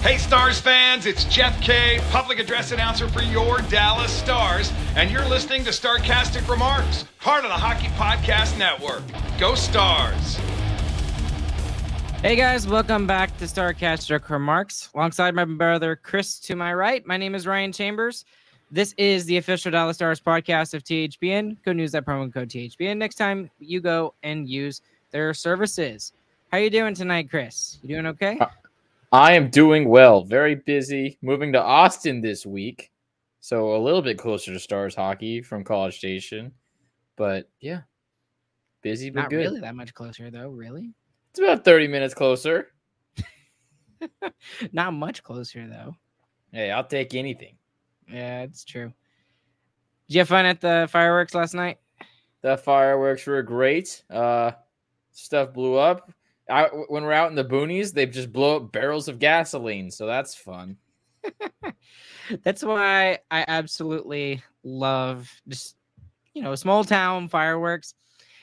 Hey, Stars fans, it's Jeff Kay, public address announcer for your Dallas Stars, and you're listening to Starcastic Remarks, part of the Hockey Podcast Network. Go Stars! Hey guys, welcome back to Starcastic Remarks. Alongside my brother Chris to my right, my name is Ryan Chambers. This is the official Dallas Stars podcast of THPN. Go use that promo code THPN next time you go and use their services. How are you doing tonight, Chris? You doing okay? Uh, I am doing well. Very busy. Moving to Austin this week. So a little bit closer to Stars hockey from College Station. But yeah. Busy but Not good. really that much closer though, really? It's about 30 minutes closer. Not much closer though. Hey, I'll take anything. Yeah, it's true. Did you have fun at the fireworks last night? The fireworks were great. Uh stuff blew up. I, when we're out in the boonies, they just blow up barrels of gasoline, so that's fun. That's why I absolutely love just you know small town fireworks.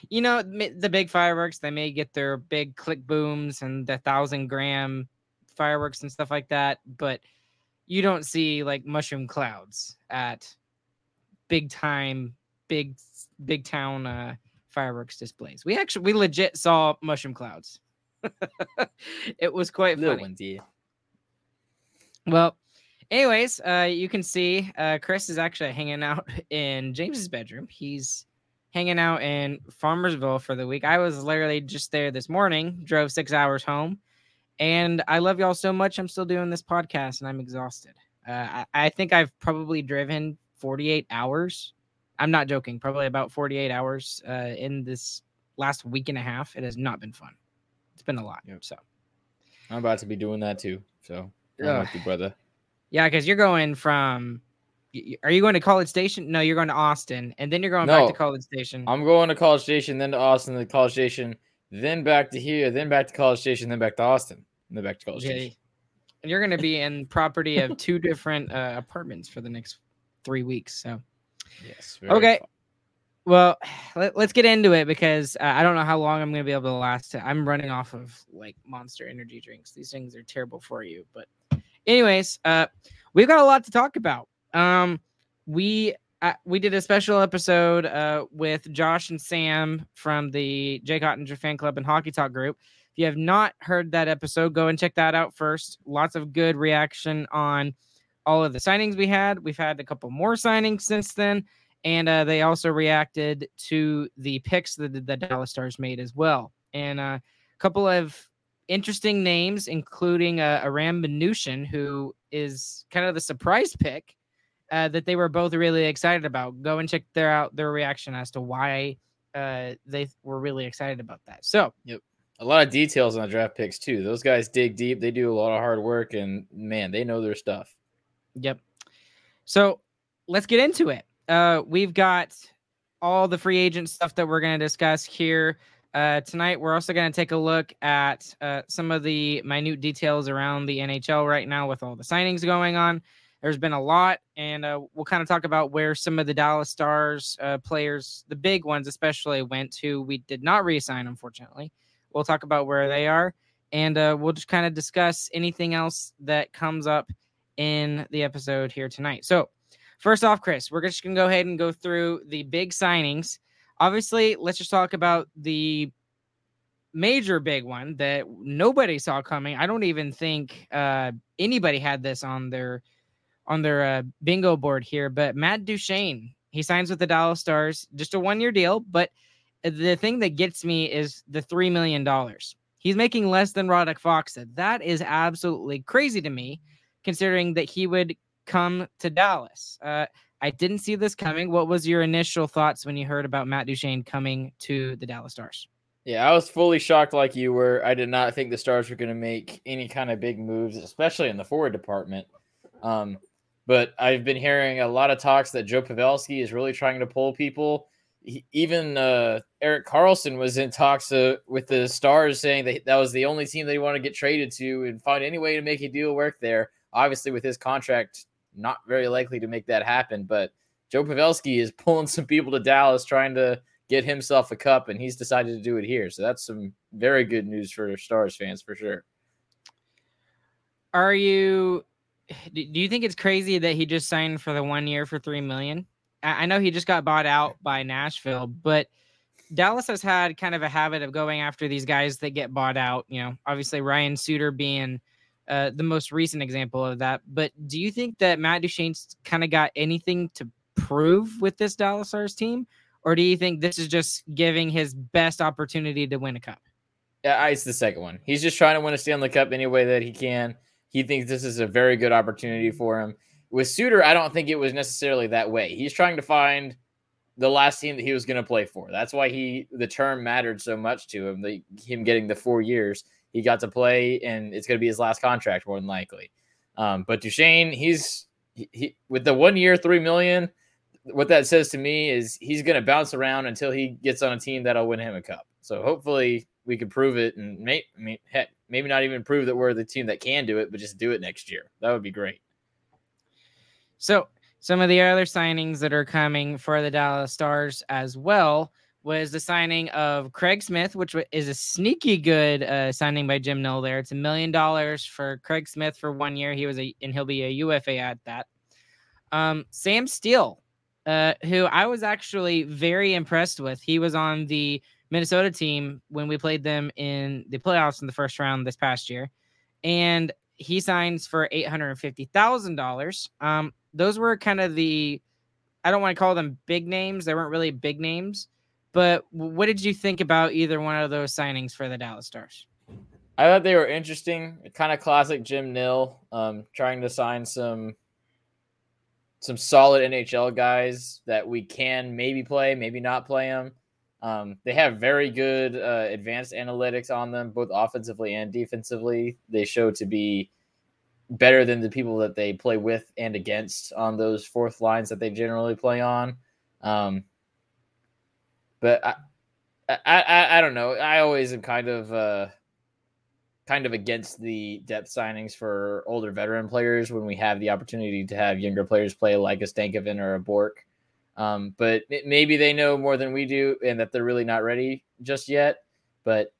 You know the big fireworks they may get their big click booms and the thousand gram fireworks and stuff like that, but you don't see like mushroom clouds at big time big big town uh, fireworks displays. We actually we legit saw mushroom clouds. it was quite Little funny. yeah. Well, anyways, uh, you can see uh, Chris is actually hanging out in James's bedroom. He's hanging out in Farmersville for the week. I was literally just there this morning, drove six hours home, and I love y'all so much. I'm still doing this podcast, and I'm exhausted. Uh, I, I think I've probably driven 48 hours. I'm not joking. Probably about 48 hours uh, in this last week and a half. It has not been fun. Been a lot. So. I'm about to be doing that too. So I'm with you, brother. Yeah, because you're going from. Are you going to College Station? No, you're going to Austin, and then you're going No, back to College Station. I'm going to College Station, then to Austin, then to College Station, then back to here, then back to College Station, then back to Austin, and then back to College Yeah, Station. and you're going to be in property of two different uh, apartments for the next three weeks. So Yes. okay, fun. Well, let, us get into it because uh, I don't know how long I'm going to be able to last. I'm running off of like Monster Energy drinks. These things are terrible for you. But, anyways, uh, we've got a lot to talk about. Um, we uh, we did a special episode uh, with Josh and Sam from the Jay Oettinger Fan Club and Hockey Talk group. If you have not heard that episode, go and check that out first. Lots of good reaction on all of the signings we had. We've had a couple more signings since then, and uh, they also reacted to the picks that the Dallas Stars made as well, and uh, a couple of interesting names, including uh, Aram Minnetian, who is kind of the surprise pick uh, that they were both really excited about. Go and check their out their reaction as to why uh, they were really excited about that. So yep, A lot of details on the draft picks too. Those guys dig deep. They do a lot of hard work, and man, they know their stuff. Yep. So let's get into it. Uh, we've got all the free agent stuff that we're going to discuss here. Uh, tonight, we're also going to take a look at uh, some of the minute details around the NHL right now with all the signings going on. There's been a lot, and uh, we'll kind of talk about where some of the Dallas Stars uh, players, the big ones especially, went to. We did not resign, unfortunately. We'll talk about where they are, and uh, we'll just kind of discuss anything else that comes up in the episode here tonight. So, first off, Chris, we're just to go ahead and go through the big signings. Obviously, let's just talk about the major big one that nobody saw coming. I don't even think uh, anybody had this on their on their uh, bingo board here, but Matt Duchene, he signs with the Dallas Stars, just a one year deal. But the thing that gets me is the $3 million. He's making less than Radek Faksa. That is absolutely crazy to me, considering that he would come to Dallas. Uh, I didn't see this coming. What was your initial thoughts when you heard about Matt Duchene coming to the Dallas Stars? Yeah, I was fully shocked like you were. I did not think the Stars were going to make any kind of big moves, especially in the forward department. Um, but I've been hearing a lot of talks that Joe Pavelski is really trying to pull people. He, even uh, Erik Karlsson was in talks uh, with the Stars, saying that that was the only team they want to get traded to and find any way to make a deal work there. Obviously, with his contract, not very likely to make that happen. But Joe Pavelski is pulling some people to Dallas, trying to get himself a cup, and he's decided to do it here. So that's some very good news for Stars fans for sure. Are you do you think it's crazy that he just signed for the one year for three million? I know he just got bought out by Nashville, but Dallas has had kind of a habit of going after these guys that get bought out. You know, obviously Ryan Suter being uh, the most recent example of that. But do you think that Matt Duchene's kind of got anything to prove with this Dallas Stars team, or do you think this is just giving his best opportunity to win a cup? Yeah, it's the second one. He's just trying to win a Stanley Cup any way that he can. He thinks this is a very good opportunity for him. With Suter, I don't think it was necessarily that way. He's trying to find the last team that he was going to play for. That's why he the term mattered so much to him. The, him getting the four years he got to play, and it's going to be his last contract more than likely. Um, but Duchene, he's he, he, with the one year, three million. What that says to me is he's going to bounce around until he gets on a team that'll win him a cup. So hopefully we can prove it, and may, I mean, heck, maybe not even prove that we're the team that can do it, but just do it next year. That would be great. So, some of the other signings that are coming for the Dallas Stars as well was the signing of Craig Smith, which is a sneaky good uh, signing by Jim Nill. There, it's a million dollars for Craig Smith for one year. He was a and he'll be a UFA at that. Um, Sam Steel, uh, who I was actually very impressed with. He was on the Minnesota team when we played them in the playoffs in the first round this past year, and he signs for eight hundred and fifty thousand um, dollars. Those were kind of the I don't want to call them big names. They weren't really big names, but what did you think about either one of those signings for the Dallas Stars? I thought they were interesting, kind of classic Jim Nill, um, trying to sign some some solid NHL guys that we can maybe play, maybe not play them. Um, they have very good uh, advanced analytics on them, both offensively and defensively. They show to be better than the people that they play with and against on those fourth lines that they generally play on. Um, but I, I, I, don't know. I always am kind of, uh, kind of against the depth signings for older veteran players when we have the opportunity to have younger players play like a Stankoven or a Bourque. Um, but maybe they know more than we do and that they're really not ready just yet. But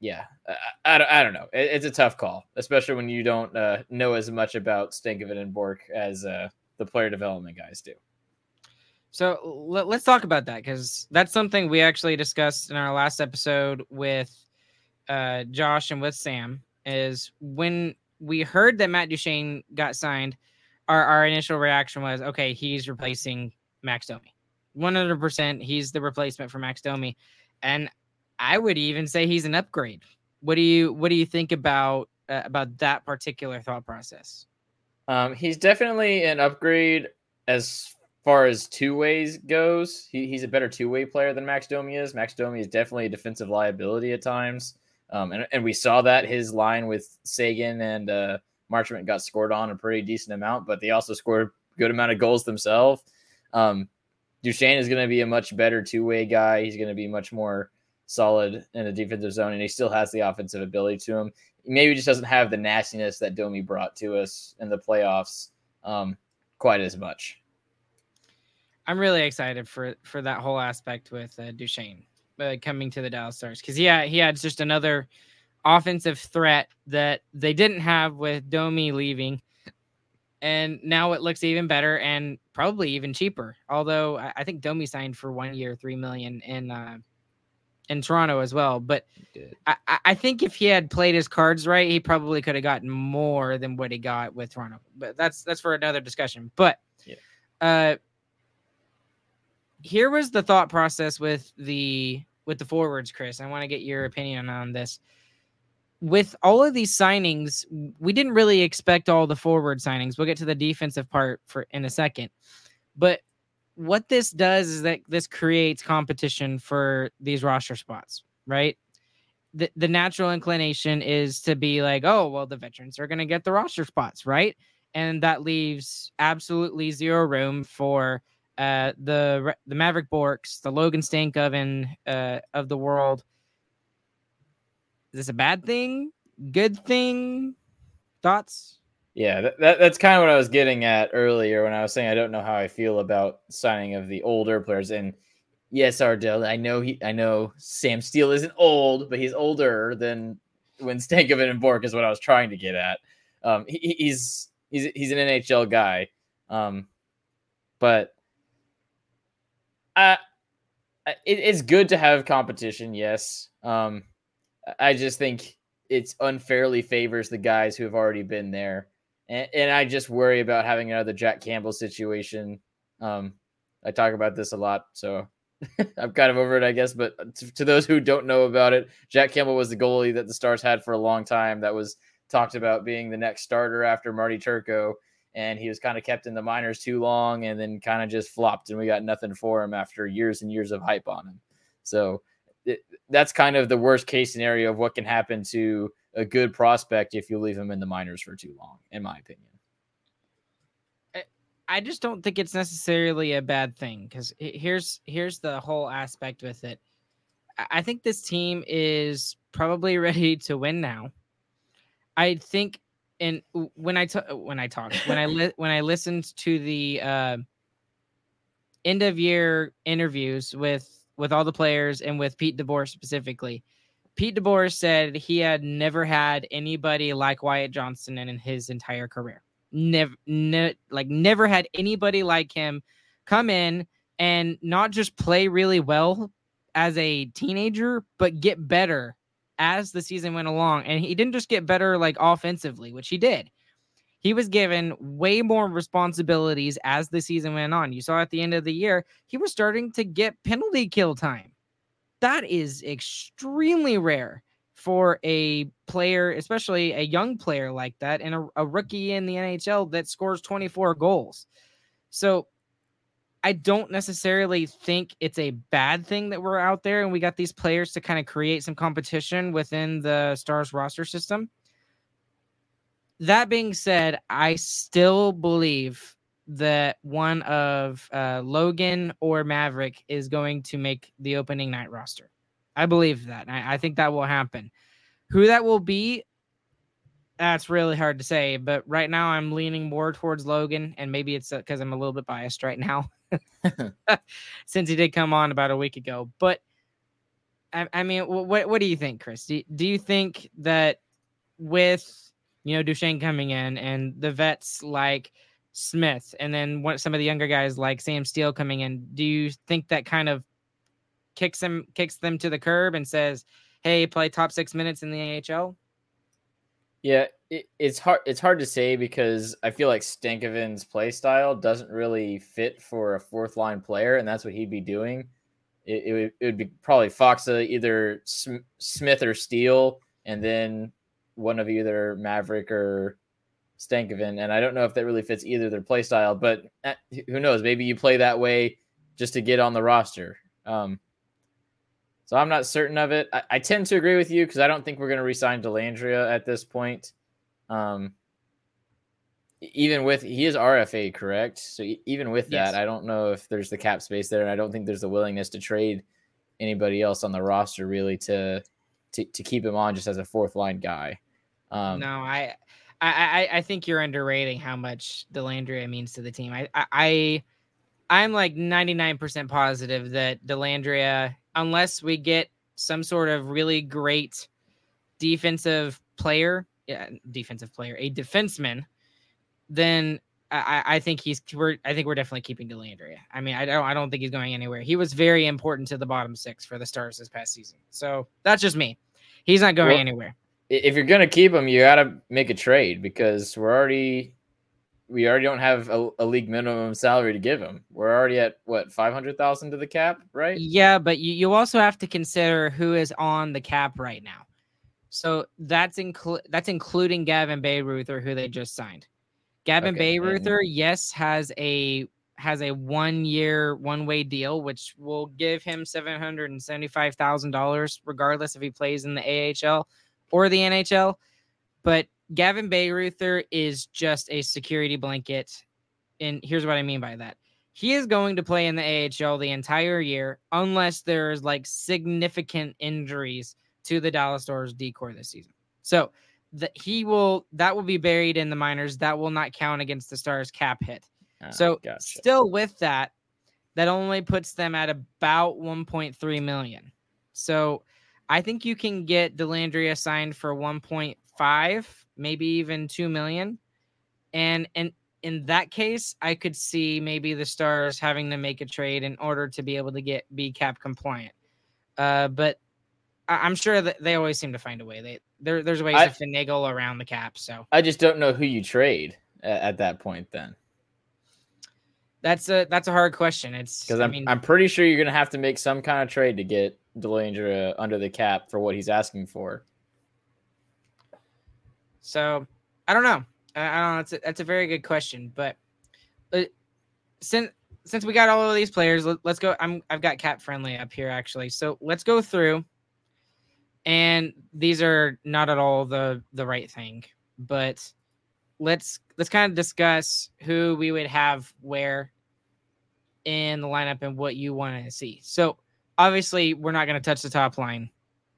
yeah, I, I, I don't know. It, it's a tough call, especially when you don't uh, know as much about Stankoven and Bourque as uh, the player development guys do. So let, us talk about that because that's something we actually discussed in our last episode with uh, Josh and with Sam. Is when we heard that Matt Duchene got signed, our, our initial reaction was, okay, he's replacing Max Domi. 100% he's the replacement for Max Domi. And I would even say he's an upgrade. What do you what do you think about uh, about that particular thought process? Um, he's definitely an upgrade as far as two ways goes. He, he's a better two way player than Max Domi is. Max Domi is definitely a defensive liability at times, um, and and we saw that his line with Seguin and uh, Marchment got scored on a pretty decent amount, but they also scored a good amount of goals themselves. Um, Duchene is going to be a much better two way guy. He's going to be much more solid in the defensive zone, and he still has the offensive ability to him. Maybe just doesn't have the nastiness that Domi brought to us in the playoffs um, quite as much. I'm really excited for for that whole aspect with uh, Duchene uh, coming to the Dallas Stars because yeah, he had just another offensive threat that they didn't have with Domi leaving, and now it looks even better and probably even cheaper. Although I, I think Domi signed for one year, three million in uh, in Toronto as well. But I, I think if he had played his cards right, he probably could have gotten more than what he got with Toronto. But that's that's for another discussion. But yeah. uh here was the thought process with the with the forwards, Chris. I want to get your mm. opinion on this. With all of these signings, we didn't really expect all the forward signings. We'll get to the defensive part for in a second. But what this does is that this creates competition for these roster spots, right? The, the natural inclination is to be like, oh, well, the veterans are going to get the roster spots, right? And that leaves absolutely zero room for uh, the the Mavrik Bourques, the Logan Stankoven uh, of the world. Is this a bad thing? Good thing? Thoughts? Yeah, that, that, that's kind of what I was getting at earlier when I was saying I don't know how I feel about signing of the older players. And yes, Ardell, I know he, I know Sam Steel isn't old, but he's older than when Stankoven and Bourque is what I was trying to get at. Um, he, he's he's he's an NHL guy, um, but It, it's good to have competition. Yes, um, I just think it's unfairly favors the guys who have already been there and, and I just worry about having another Jack Campbell situation. Um, I talk about this a lot, so I'm kind of over it, I guess. But to, to, those who don't know about it, Jack Campbell was the goalie that the Stars had for a long time. That was talked about being the next starter after Marty Turco, and he was kind of kept in the minors too long, and then kind of just flopped, and we got nothing for him after years and years of hype on him. So it, that's kind of the worst case scenario of what can happen to a good prospect if you leave him in the minors for too long, in my opinion. I just don't think it's necessarily a bad thing because here's here's the whole aspect with it. I think this team is probably ready to win now. I think, and when I t- when I talked when I li- when I listened to the uh, end of year interviews with with all the players and with Pete DeBoer specifically, Pete DeBoer said he had never had anybody like Wyatt Johnston in his entire career. Never, ne- like never had anybody like him come in and not just play really well as a teenager, but get better as the season went along. And he didn't just get better like offensively, which he did. He was given way more responsibilities as the season went on. You saw at the end of the year, he was starting to get penalty kill time that is extremely rare for a player, especially a young player like that, and a, a, rookie in the NHL that scores 24 goals. So I don't necessarily think it's a bad thing that we're out there and we got these players to kind of create some competition within the Stars roster system. That being said, I still believe that one of uh, Logan or Mavrik is going to make the opening night roster. I believe that. I, I, think that will happen. Who that will be, that's really hard to say. But right now, I'm leaning more towards Logan, and maybe it's because uh, I'm a little bit biased right now, since he did come on about a week ago. But I, I mean, what what do you think, Chris? Do, do you think that with you know Duchene coming in and the vets like Smith, and then what some of the younger guys like Sam Steel coming in. Do you think that kind of kicks them kicks them to the curb and says, "Hey, play top six minutes in the AHL"? Yeah, it, it's hard. It's hard to say because I feel like Stankoven's play style doesn't really fit for a fourth line player, and that's what he'd be doing. It, it, would, it would be probably Faksa, either Smith or Steel, and then one of either Mavrik or Stankoven, and I don't know if that really fits either their play style, but eh, who knows? Maybe you play that way just to get on the roster. Um, so I'm not certain of it. I, I tend to agree with you because I don't think we're going to resign Dellandrea at this point. Um, even with he is RFA, correct? So even with that, yes. I don't know if there's the cap space there, and I don't think there's the willingness to trade anybody else on the roster really to to, to keep him on just as a fourth line guy. Um, no, I, I, I think you're underrating how much Dellandrea means to the team. I, I, I am like 99% positive that Dellandrea, unless we get some sort of really great defensive player, yeah, defensive player, a defenseman, then I, I think he's we're I think we're definitely keeping Dellandrea. I mean, I don't I don't think he's going anywhere. He was very important to the bottom six for the Stars this past season. So that's just me. He's not going well, anywhere. If you're gonna keep him, you gotta make a trade because we're already we already don't have a, a league minimum salary to give him. We're already at what five hundred thousand to the cap, right? Yeah, but you, you also have to consider who is on the cap right now. So that's include that's including Gavin Bayreuther, who they just signed. Gavin okay, Bayreuther, and- yes, has a has a one year one way deal, which will give him seven hundred and seventy five thousand dollars, regardless if he plays in the AHL or the NHL. But Gavin Bayreuther is just a security blanket. And here's what I mean by that. He is going to play in the AHL the entire year unless there's like significant injuries to the Dallas Stars decor this season. So that he will that will be buried in the minors. That will not count against the Stars cap hit. Oh, so gotcha. still with that, that only puts them at about 1.3 million. So I think you can get Dellandrea signed for 1.5 maybe even 2 million. And and in that case, I could see maybe the Stars having to make a trade in order to be able to get be cap compliant. Uh, but I, am sure that they always seem to find a way. They there there's ways I, to finagle around the cap. So I just don't know who you trade at, at that point. Then that's a that's a hard question. It's because I'm I mean, I'm pretty sure you're gonna have to make some kind of trade to get Dellandrea under the cap for what he's asking for. So I don't know. I, I don't know. That's a, that's a very good question. But uh, since since we got all of these players, let, us go. I'm I've got cap friendly up here actually. So let's go through. And these are not at all the the right thing, but let's let's kind of discuss who we would have where in the lineup and what you want to see. So obviously we're not going to touch the top line,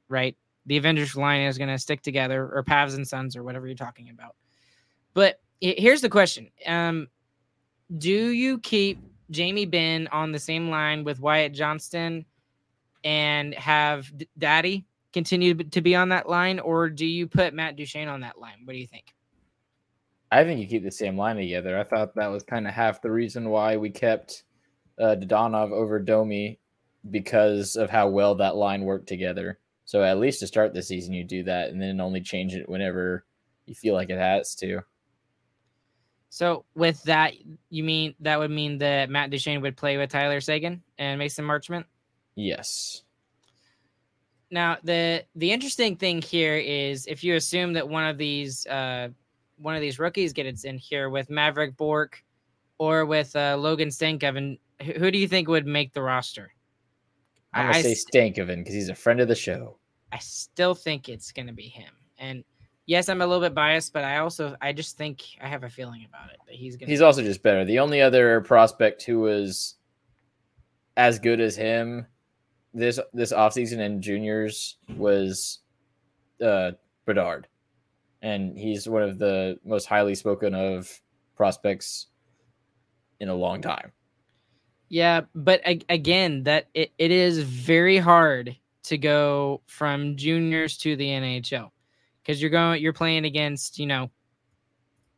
right? The Avengers line is going to stick together, or Pavs and Sons, or whatever you're talking about. But here's the question: um, Do you keep Jamie Benn on the same line with Wyatt Johnston and have D- Daddy continue to be on that line, or do you put Matt Duchene on that line? What do you think? I think you keep the same line together. I thought that was kind of half the reason why we kept uh, Dadonov over Domi because of how well that line worked together. So at least to start the season, you do that, and then only change it whenever you feel like it has to. So with that, you mean that would mean that Matt Duchene would play with Tyler Seguin and Mason Marchment? Yes. Now the the interesting thing here is if you assume that one of these uh, one of these rookies gets in here with Mavrik Bourque or with uh, Logan Stankoven, who do you think would make the roster? I'm gonna I, say Stankoven because he's a friend of the show. I still think it's gonna be him. And yes, I'm a little bit biased, but I also I just think I have a feeling about it that he's gonna. He's also just better. The only other prospect who was as good as him this this offseason in juniors was uh Bedard. And he's one of the most highly spoken of prospects in a long time. Yeah, but again, that it, it is very hard to go from juniors to the NHL because you're going you're playing against, you know,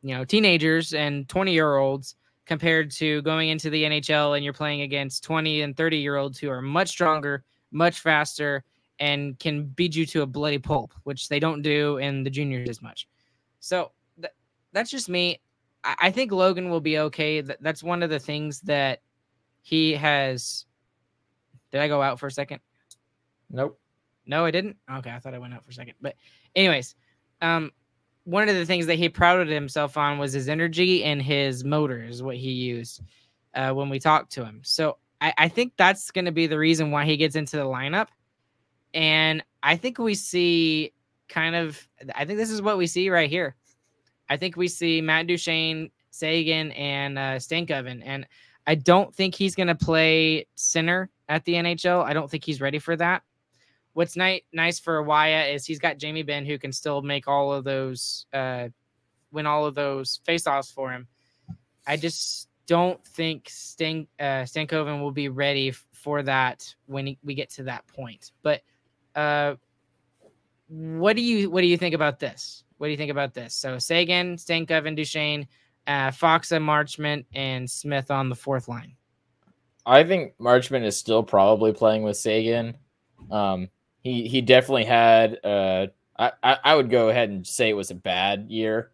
you know, teenagers and 20 year olds compared to going into the NHL and you're playing against 20 and 30 year olds who are much stronger, much faster, and can beat you to a bloody pulp, which they don't do in the juniors as much. So th- that's just me. I-, I think Logan will be okay. Th- that's one of the things that he has. Did I go out for a second? Nope. No, I didn't. Okay, I thought I went out for a second. But, anyways, um, one of the things that he prided himself on was his energy and his motor is what he used uh, when we talked to him. So I, I think that's going to be the reason why he gets into the lineup. And I think we see kind of, I think this is what we see right here. I think we see Matt Duchene, Seguin, and uh, Stankoven. And I don't think he's going to play center. at the NHL. I don't think he's ready for that. What's ni- nice for Wyatt is he's got Jamie Benn who can still make all of those, uh, win all of those faceoffs for him. I just don't think Stan- uh, Stankoven will be ready f- for that when he- we get to that point. But uh, what do you what do you think about this? What do you think about this? So Seguin, Stankoven, Duchene, uh, and Marchment, and Smith on the fourth line. I think Marchment is still probably playing with Seguin. Um, he he definitely had. Uh, I I would go ahead and say it was a bad year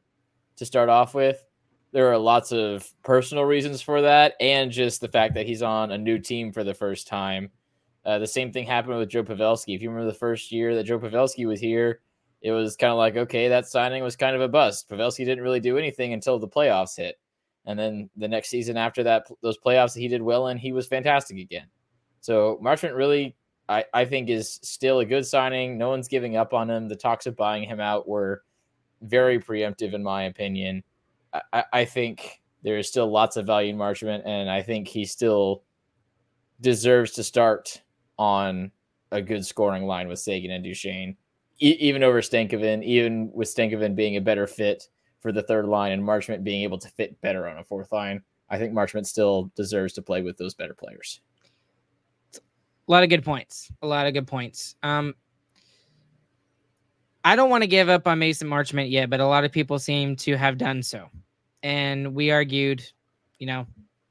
to start off with. There are lots of personal reasons for that, and just the fact that he's on a new team for the first time. Uh, the same thing happened with Joe Pavelski. If you remember the first year that Joe Pavelski was here, it was kind of like, okay, that signing was kind of a bust. Pavelski didn't really do anything until the playoffs hit. And then the next season after that, those playoffs he did well in, he was fantastic again. So Marchment really, I, I think, is still a good signing. No one's giving up on him. The talks of buying him out were very preemptive, in my opinion. I, I think there is still lots of value in Marchment, and I think he still deserves to start on a good scoring line with Seguin and Duchene, even over Stankoven, even with Stankoven being a better fit for the third line and Marchment being able to fit better on a fourth line. I think Marchment still deserves to play with those better players. A lot of good points. A lot of good points. Um, I don't want to give up on Mason Marchment yet, but a lot of people seem to have done so. And we argued, you know,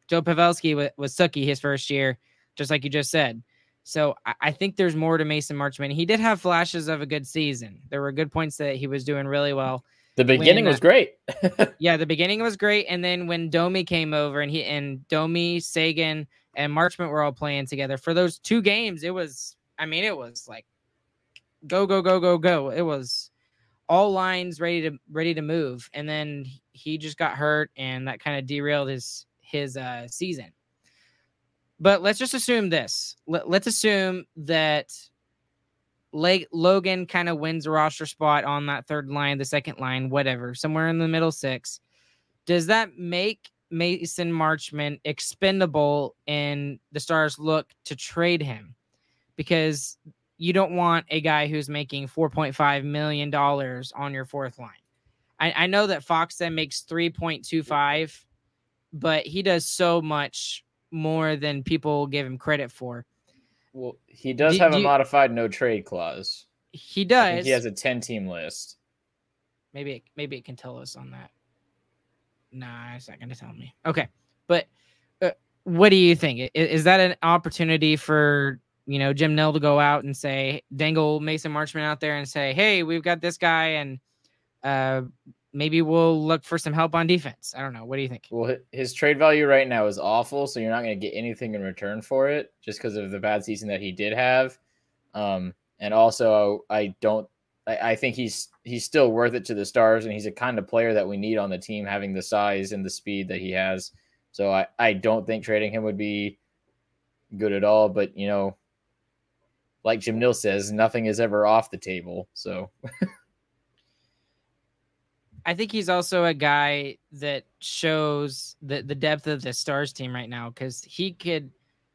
Joe Pavelski was, was Sucky his first year, just like you just said. So I, I think there's more to Mason Marchment. He did have flashes of a good season. There were good points that he was doing really well. The beginning When, uh, was great. Yeah, the beginning was great, and then when Domi came over and he and Domi, Seguin, and Marchment were all playing together for those two games, it was. I mean, it was like go go go go go. It was all lines ready to ready to move, and then he just got hurt, and that kind of derailed his his uh, season. But let's just assume this. Let, let's assume that Leg- Logan kind of wins a roster spot on that third line, the second line, whatever, somewhere in the middle six. Does that make Mason Marchment expendable and the Stars look to trade him? Because you don't want a guy who's making $4.5 million on your fourth line. I, I know that Fox then makes 3.25, but he does so much more than people give him credit for. Well, he does Do- have do a you- modified no trade clause. He does. He has a 10 team list. Maybe it, maybe it can tell us on that. Nah, it's not going to tell me. Okay, but uh, what do you think? I- Is, that an opportunity for you know Jim Nill to go out and say dangle Mason Marchment out there and say, hey, we've got this guy, and uh, maybe we'll look for some help on defense. I don't know. What do you think? Well, his trade value right now is awful, so you're not going to get anything in return for it just because of the bad season that he did have. Um, and also, I don't. I, I think he's he's still worth it to the Stars, and he's a kind of player that we need on the team, having the size and the speed that he has. So I, I don't think trading him would be good at all. But you know, like Jim Nill says, nothing is ever off the table. So I think he's also a guy that shows the the depth of the Stars team right now because he could.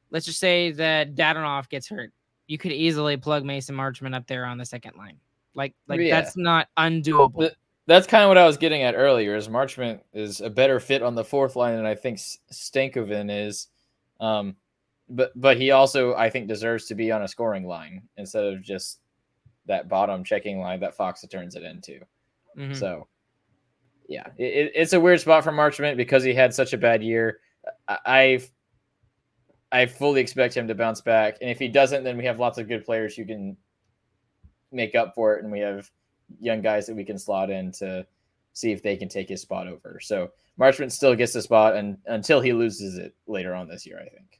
Let's just say that Dadonov gets hurt. You could easily plug Mason Marchment up there on the second line. Like, like Yeah. that's not undoable. But that's kind of what I was getting at earlier. Is Marchment is a better fit on the fourth line than I think Stankoven is, um, but but he also I think deserves to be on a scoring line instead of just that bottom checking line that Faksa turns it into. Mhm. So yeah, it, it- it's a weird spot for Marchment because he had such a bad year. I, I fully expect him to bounce back, and if he doesn't, then we have lots of good players who can make up for it, and we have young guys that we can slot in to see if they can take his spot over. So Marchment still gets the spot, and until he loses it later on this year, I think.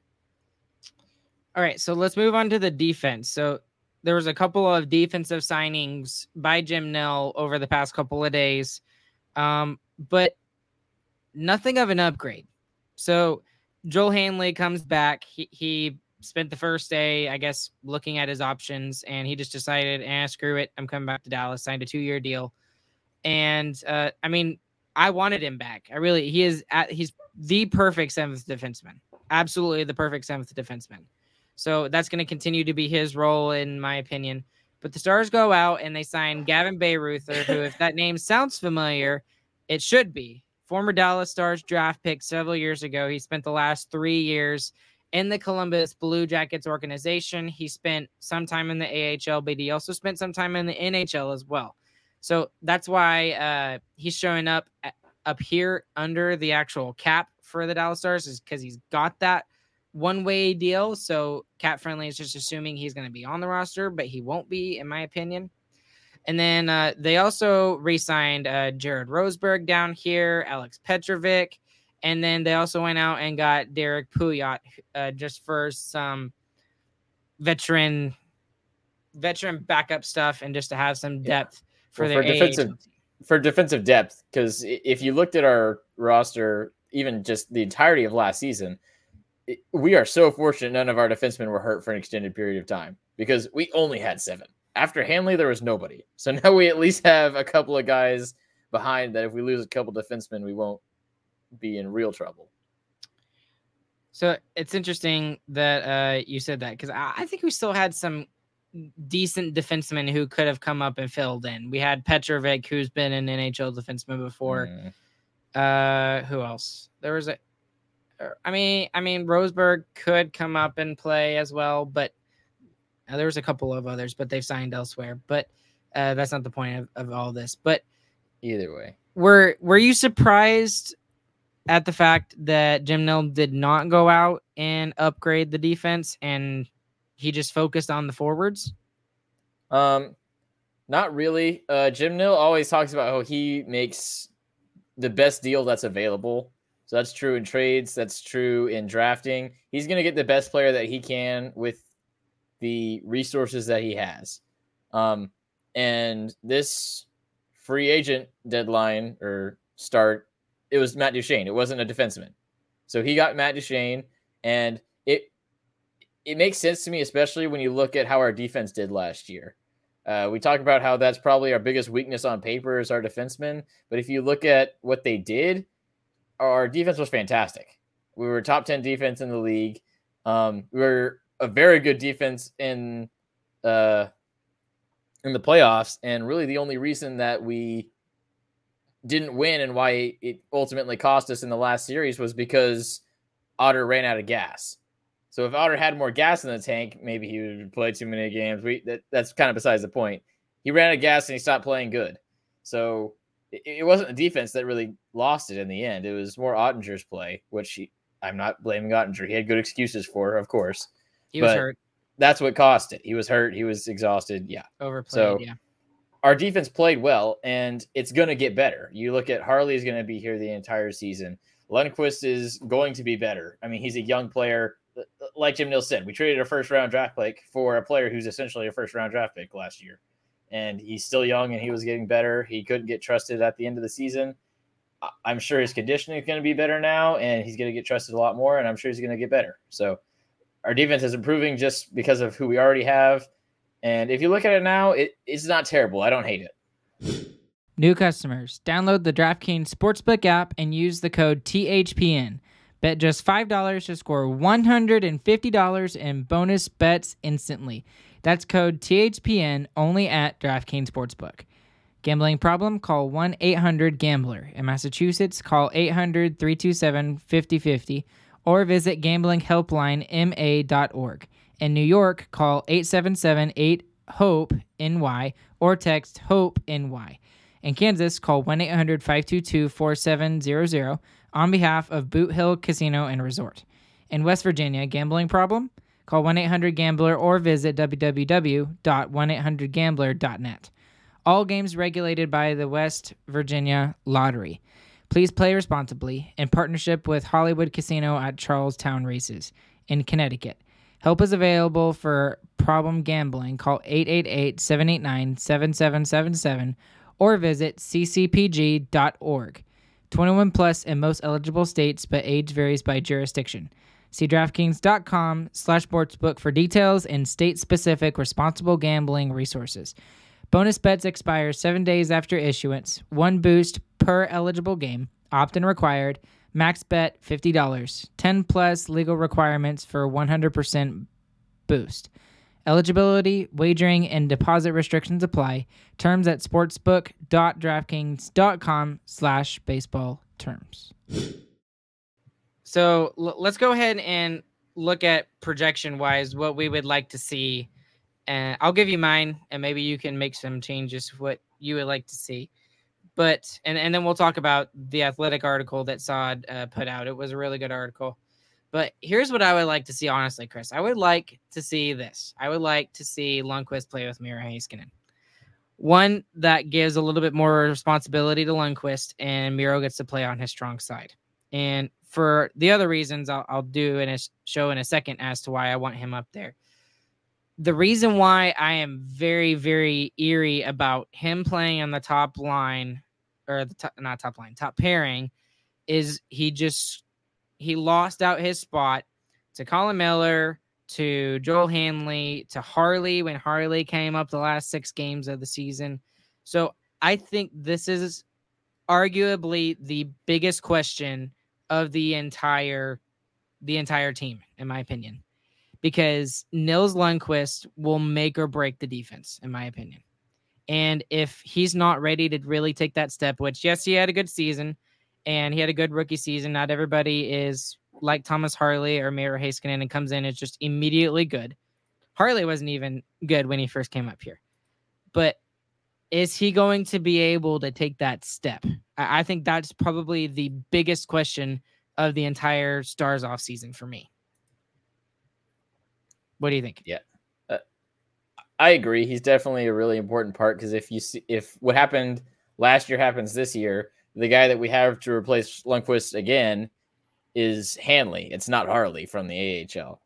All right, so let's move on to the defense. So there was a couple of defensive signings by Jim Nill over the past couple of days, um, but nothing of an upgrade. So Joel Hanley comes back. He, he spent the first day, I guess, looking at his options, and he just decided, "eh, screw it, I'm coming back to Dallas." Signed a two-year deal, and uh, I mean, I wanted him back. I really, he is at, he's the perfect seventh defenseman, absolutely the perfect seventh defenseman. So that's going to continue to be his role, in my opinion. But the Stars go out and they sign Gavin Bayreuther, who, if that name sounds familiar, it should be. Former Dallas Stars draft pick several years ago. He spent the last three years in the Columbus Blue Jackets organization. He spent some time in the AHL, but he also spent some time in the NHL as well. So that's why uh, he's showing up at, up here under the actual cap for the Dallas Stars, is because he's got that one way deal. So Cap Friendly is just assuming he's going to be on the roster, but he won't be, in my opinion. And then uh, they also re signed uh, Jerad Rosburg down here, Alex Petrovic. And then they also went out and got Derek Pouliot uh, just for some veteran veteran backup stuff and just to have some depth yeah. for well, their for defensive for defensive depth. Because if you looked at our roster, even just the entirety of last season, we are so fortunate none of our defensemen were hurt for an extended period of time because we only had seven. After Hanley, there was nobody. So now we at least have a couple of guys behind that if we lose a couple defensemen, we won't be in real trouble. So it's interesting that uh, you said that because I, I, think we still had some decent defensemen who could have come up and filled in. We had Petrovic, who's been an NHL defenseman before. Mm. Uh, who else? There was a I mean, I mean, Rosburg could come up and play as well, but uh, there was a couple of others, but they've signed elsewhere. But uh, that's not the point of, of all this. But either way, were were you surprised at the fact that Jim Nill did not go out and upgrade the defense and he just focused on the forwards? Um, not really. Uh, Jim Nill always talks about how he makes the best deal that's available so that's true in trades. That's true in drafting. He's going to get the best player that he can with the resources that he has. Um, and this free agent deadline or start, it was Matt Duchene. It wasn't a defenseman. So he got Matt Duchene, and it it makes sense to me, especially when you look at how our defense did last year. Uh, we talk about how that's probably our biggest weakness on paper is our defensemen, but if you look at what they did, our defense was fantastic. We were top 10 defense in the league. Um, we were a very good defense in uh, in the playoffs, and really the only reason that we didn't win and why it ultimately cost us in the last series was because Otter ran out of gas. So if Otter had more gas in the tank, maybe he would play too many games. We that, that's kind of besides the point. He ran out of gas and he stopped playing good. So it, it wasn't the defense that really lost it in the end. It was more Oettinger's play, which he, I'm not blaming Oettinger. He had good excuses for, of course. He was hurt. That's what cost it. He was hurt. He was exhausted. Yeah. Overplayed. So, yeah. Our defense played well, and it's going to get better. You look at Harley is going to be here the entire season. Lundkvist is going to be better. I mean, he's a young player. Like Jim Nill said, we traded a first round draft pick for a player who's essentially a first round draft pick last year and he's still young and he was getting better. He couldn't get trusted at the end of the season. I'm sure his conditioning is going to be better now, and he's going to get trusted a lot more, and I'm sure he's going to get better. So our defense is improving just because of who we already have. And if you look at it now, it, it's not terrible. I don't hate it. New customers, download the DraftKings Sportsbook app and use the code THPN. Bet just $5 to score $150 in bonus bets instantly. That's code THPN only at DraftKings Sportsbook. Gambling problem? Call 1 800 Gambler. In Massachusetts, call 800 327 5050 or visit gamblinghelplinema.org. In New York, call 877 8 HOPE NY or text HOPE NY. In Kansas, call 1 800 522 4700 on behalf of Boot Hill Casino and Resort. In West Virginia, gambling problem? Call 1 800 Gambler or visit www.1800Gambler.net. All games regulated by the West Virginia Lottery. Please play responsibly in partnership with Hollywood Casino at Charlestown Races in Connecticut. Help is available for problem gambling. Call 888 789 7777 or visit ccpg.org. 21 plus in most eligible states, but age varies by jurisdiction. See DraftKings.com slash sportsbook for details and state-specific responsible gambling resources. Bonus bets expire seven days after issuance. One boost per eligible game. Opt-in required. Max bet $50. 10 plus legal requirements for 100% boost. Eligibility, wagering, and deposit restrictions apply. Terms at sportsbook.draftkings.com slash baseball terms. So l- let's go ahead and look at projection wise what we would like to see. And I'll give you mine, and maybe you can make some changes what you would like to see. But and and then we'll talk about the athletic article that Saad uh, put out. It was a really good article. But here's what I would like to see, honestly, Chris. I would like to see this. I would like to see Lundkvist play with Miro Heiskanen. One that gives a little bit more responsibility to Lundkvist, and Miro gets to play on his strong side. And for the other reasons, I'll, I'll do in a show in a second as to why I want him up there. The reason why I am very, very eerie about him playing on the top line or the top, not top line, top pairing is he just he lost out his spot to Colin Miller, to Joel Hanley, to Harley when Harley came up the last six games of the season. So I think this is arguably the biggest question of the entire the entire team, in my opinion. Because Nils Lundkvist will make or break the defense, in my opinion. And if he's not ready to really take that step, which yes, he had a good season and he had a good rookie season. Not everybody is like Thomas Harley or Miro Heiskanen and comes in is just immediately good. Harley wasn't even good when he first came up here. But is he going to be able to take that step? I, I think that's probably the biggest question of the entire Stars off season for me. What do you think? Yeah. Uh, I agree. He's definitely a really important part because if you see if what happened last year happens this year, the guy that we have to replace Lundkvist again is Hanley. It's not Harley from the AHL.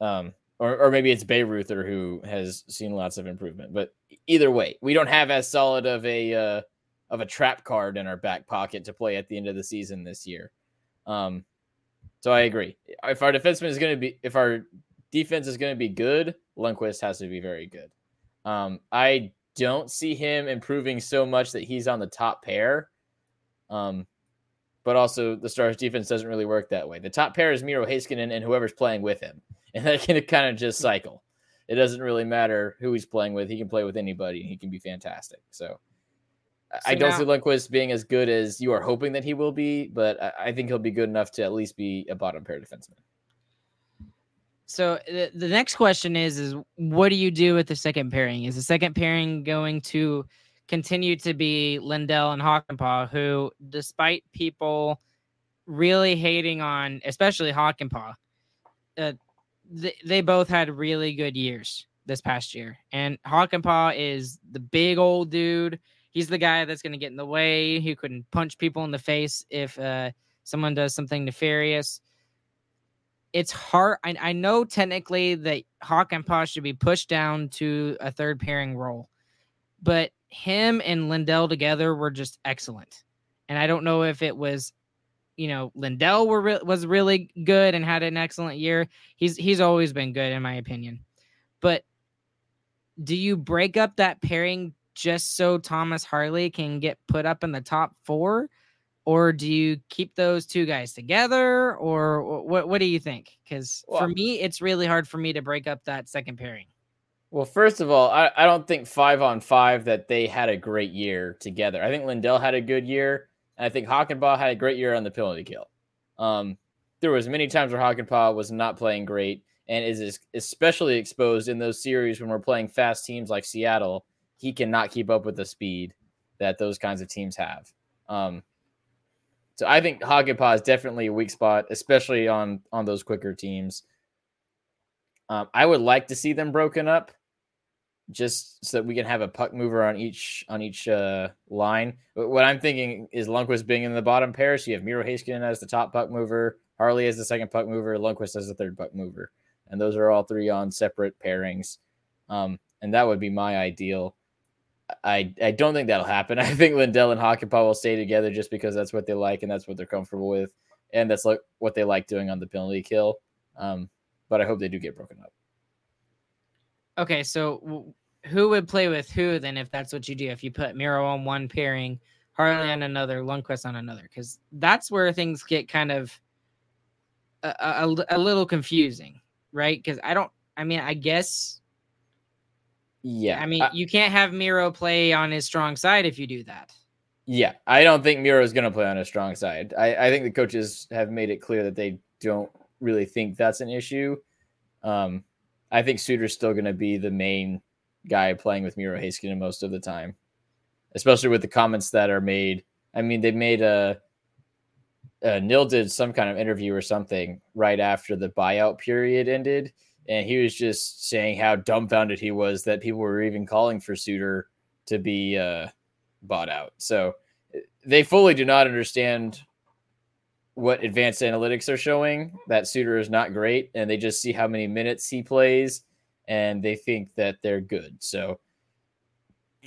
Um, or, or maybe it's Bayreuther who has seen lots of improvement. But either way, we don't have as solid of a uh, of a trap card in our back pocket to play at the end of the season this year. Um, so I agree. If our defenseman is going to be, if our defense is going to be good, Lundkvist has to be very good. Um, I don't see him improving so much that he's on the top pair. Um, but also the Stars defense doesn't really work that way. The top pair is Miro Heiskanen and whoever's playing with him, and that can kind of just cycle. It doesn't really matter who he's playing with; he can play with anybody, and he can be fantastic. So, so I don't now, see Lundkvist being as good as you are hoping that he will be, but I, I think he'll be good enough to at least be a bottom pair defenseman. So the, the next question is: is what do you do with the second pairing? Is the second pairing going to continue to be Lindell and Hakanpää, who, despite people really hating on, especially Hakanpää, uh, they, they both had really good years this past year. And Hakanpää is the big old dude. He's the guy that's going to get in the way. He couldn't punch people in the face if uh, someone does something nefarious. It's hard. I, I know technically that Hakanpää should be pushed down to a third pairing role, but him and Lindell together were just excellent. And I don't know if it was, you know, Lindell were re- was really good and had an excellent year. He's he's always been good in my opinion. But do you break up that pairing just so Thomas Harley can get put up in the top 4 or do you keep those two guys together or what what do you think? Cuz well, for me it's really hard for me to break up that second pairing. Well, first of all, I, I don't think five on five that they had a great year together. I think Lindell had a good year, and I think Hakanpää had a great year on the penalty kill. Um, there was many times where Hakanpää was not playing great and is especially exposed in those series when we're playing fast teams like Seattle. He cannot keep up with the speed that those kinds of teams have. Um, so I think Hakanpää is definitely a weak spot, especially on on those quicker teams. Um, I would like to see them broken up just so that we can have a puck mover on each on each uh, line. What I'm thinking is Lundkvist being in the bottom pair, so you have Miro Heiskanen as the top puck mover, Harley as the second puck mover, Lundkvist as the third puck mover, and those are all three on separate pairings. Um, and that would be my ideal. I I don't think that'll happen. I think Lindell and Hakanpää will stay together just because that's what they like and that's what they're comfortable with, and that's like what they like doing on the penalty kill. Um, but I hope they do get broken up. Okay, so who would play with who then if that's what you do? If you put Miro on one pairing, Harley on another, Lundkvist on another, because that's where things get kind of a, a, a little confusing, right? Because I don't I mean, I guess. Yeah, I mean, you can't have Miro play on his strong side if you do that. Yeah, I don't think Miro is going to play on his strong side. I, I think the coaches have made it clear that they don't really think that's an issue. Um, I think Suter's still going to be the main guy playing with Miro Heiskanen most of the time, especially with the comments that are made. I mean, they made a, a Nill did some kind of interview or something right after the buyout period ended, and he was just saying how dumbfounded he was that people were even calling for Suter to be uh, bought out. So they fully do not understand what advanced analytics are showing that Suter is not great, and they just see how many minutes he plays, and they think that they're good. So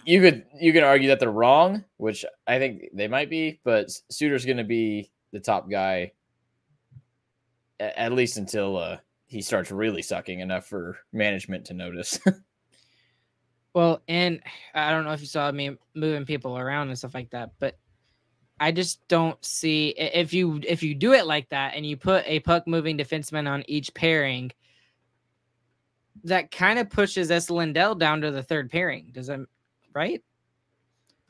you could you can argue that they're wrong, which I think they might be, but Suter's going to be the top guy at least until uh, he starts really sucking enough for management to notice. well, and I don't know if you saw me moving people around and stuff like that, but I just don't see if you if you do it like that and you put a puck moving defenseman on each pairing, that kind of pushes S. Lindell down to the third pairing. Does that right?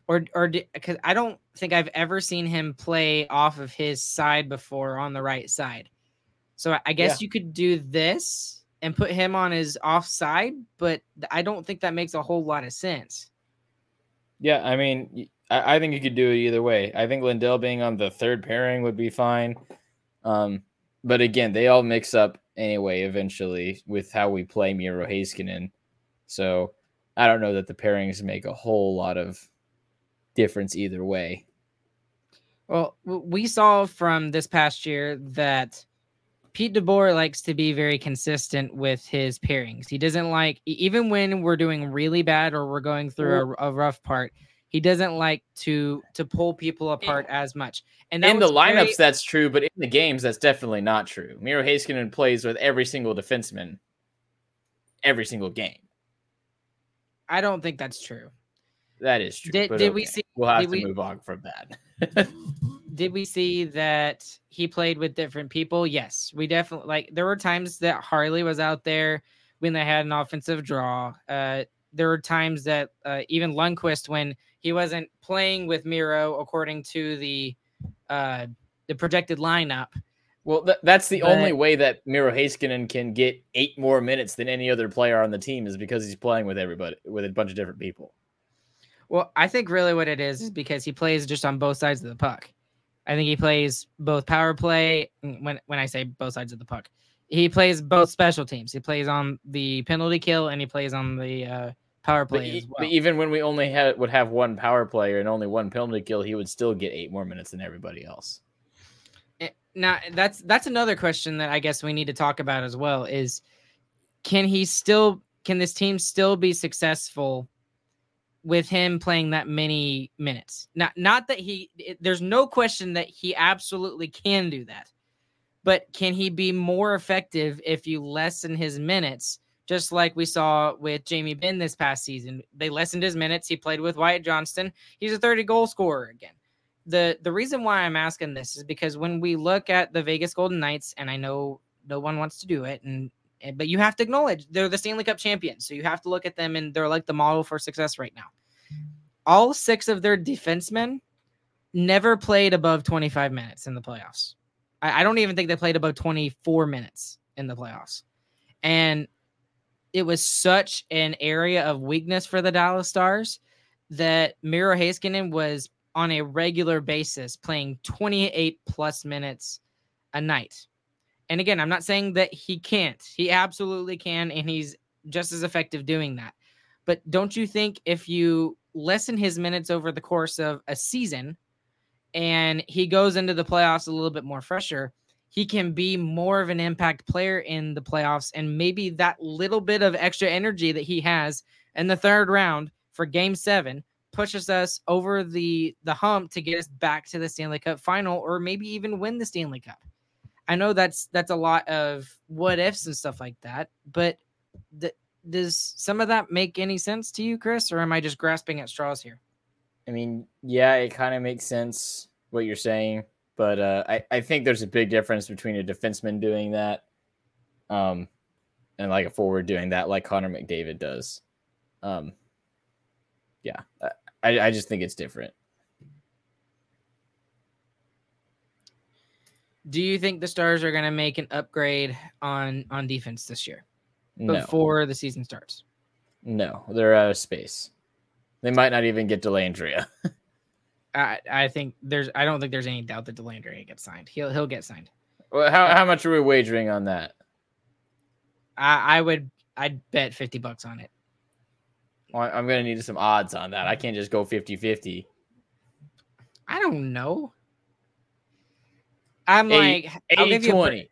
Or or because I don't think I've ever seen him play off of his side before on the right side. So I guess yeah. you could do this and put him on his offside, but I don't think that makes a whole lot of sense. Yeah, I mean, I, I, think you could do it either way. I think Lindell being on the third pairing would be fine. Um, but again, they all mix up anyway eventually with how we play Miro Heiskanen. So I don't know that the pairings make a whole lot of difference either way. Well, we saw from this past year that Pete DeBoer likes to be very consistent with his pairings. He doesn't like, even when we're doing really bad or we're going through a, a rough part, he doesn't like to to pull people apart as much. And in the lineups, very... that's true, but in the games, that's definitely not true. Miro Heiskanen plays with every single defenseman every single game. I don't think that's true. That is true. Did, did okay. we see? We'll have to we, move on from that. did we see that he played with different people? Yes, we definitely like. There were times that Harley was out there when they had an offensive draw. Uh, there were times that uh, even Lundkvist, when he wasn't playing with Miro according to the uh, the projected lineup. Well, th- that's the but, only way that Miro Heiskanen can get eight more minutes than any other player on the team is because he's playing with everybody with a bunch of different people. Well, I think really what it is is because he plays just on both sides of the puck. I think he plays both power play. When when I say both sides of the puck, he plays both special teams. He plays on the penalty kill and he plays on the uh, power play but, as well. But even when we only had would have one power player and only one penalty kill, he would still get eight more minutes than everybody else. Eh, now that's that's another question that I guess we need to talk about as well is can he still can this team still be successful with him playing that many minutes? Not not that he it, there's no question that he absolutely can do that. But can he be more effective if you lessen his minutes just like we saw with Jamie Benn this past season. They lessened his minutes. He played with Wyatt Johnston. He's a 30 goal scorer again. The the reason why I'm asking this is because when we look at the Vegas Golden Knights, and I know no one wants to do it, and, and but you have to acknowledge they're the Stanley Cup champions. So you have to look at them and they're like the model for success right now. All six of their defensemen never played above 25 minutes in the playoffs. I, I don't even think they played above 24 minutes in the playoffs. And it was such an area of weakness for the Dallas Stars that Miro Heiskanen was on a regular basis playing 28 plus minutes a night. And again, I'm not saying that he can't. He absolutely can, and he's just as effective doing that. But don't you think if you lessen his minutes over the course of a season and he goes into the playoffs a little bit more fresher, he can be more of an impact player in the playoffs and maybe that little bit of extra energy that he has in the third round for game 7 pushes us over the the hump to get us back to the Stanley Cup final or maybe even win the Stanley Cup. I know that's that's a lot of what ifs and stuff like that, but the, does some of that make any sense to you, Chris, or am I just grasping at straws here? I mean, yeah, it kind of makes sense what you're saying. But uh, I, I think there's a big difference between a defenseman doing that um, and like a forward doing that, like Connor McDavid does. Um, yeah, I, I just think it's different. Do you think the Stars are going to make an upgrade on on defense this year No, before the season starts? no, they're out of space. They might not even get Dellandrea. I I think there's I don't think there's any doubt that Dellandrea gets signed. He'll he'll get signed. Well, how how much are we wagering on that? I I would I'd bet 50 bucks on it. Well, I'm gonna need some odds on that. I can't just go 50-50. I don't know. I'm like I'll give you a 80-20.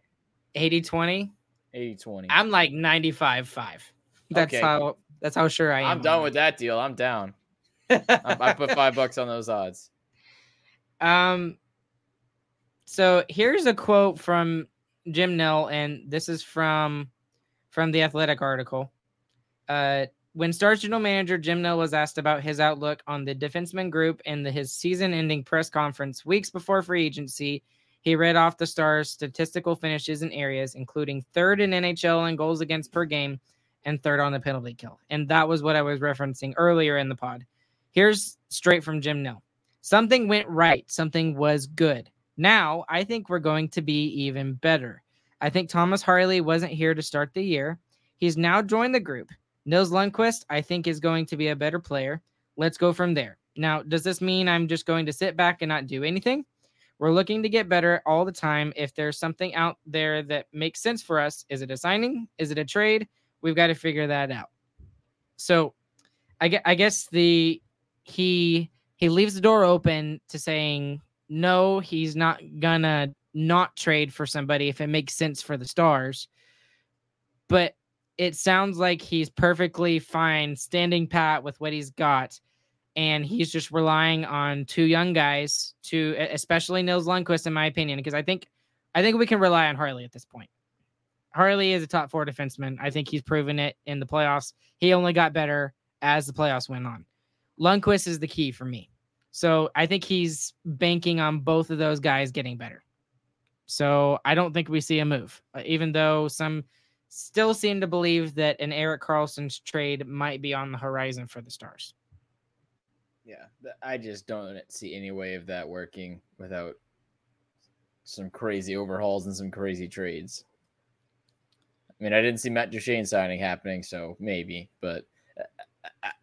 80 20. 80-20. I'm like 95 5. That's Okay. how that's how sure I am. I'm done with that deal. I'm down. I, I put five bucks on those odds. Um, so here's a quote from Jim Nill, and this is from from the Athletic article. Uh, when Stars general manager Jim Nill was asked about his outlook on the defenseman group in the, his season-ending press conference weeks before free agency, he read off the Stars' statistical finishes in areas, including third in NHL in goals against per game and third on the penalty kill. And that was what I was referencing earlier in the pod. Here's straight from Jim Nill. Something went right. Something was good. Now, I think we're going to be even better. I think Thomas Harley wasn't here to start the year. He's now joined the group. Nils Lundkvist, I think, is going to be a better player. Let's go from there. Now, does this mean I'm just going to sit back and not do anything? We're looking to get better all the time. If there's something out there that makes sense for us, is it a signing? Is it a trade? We've got to figure that out. So, I I guess the he he leaves the door open to saying no, he's not gonna not trade for somebody if it makes sense for the stars. But it sounds like he's perfectly fine standing pat with what he's got. And he's just relying on two young guys to especially Nils Lundkvist, in my opinion, because I think I think we can rely on Harley at this point. Harley is a top four defenseman. I think he's proven it in the playoffs. He only got better as the playoffs went on. Lundkvist is the key for me. So I think he's banking on both of those guys getting better. So I don't think we see a move, uh, even though some still seem to believe that an Erik Karlsson's trade might be on the horizon for the Stars. Yeah, I just don't see any way of that working without some crazy overhauls and some crazy trades. I mean, I didn't see Matt Duchene signing happening, so maybe, but uh,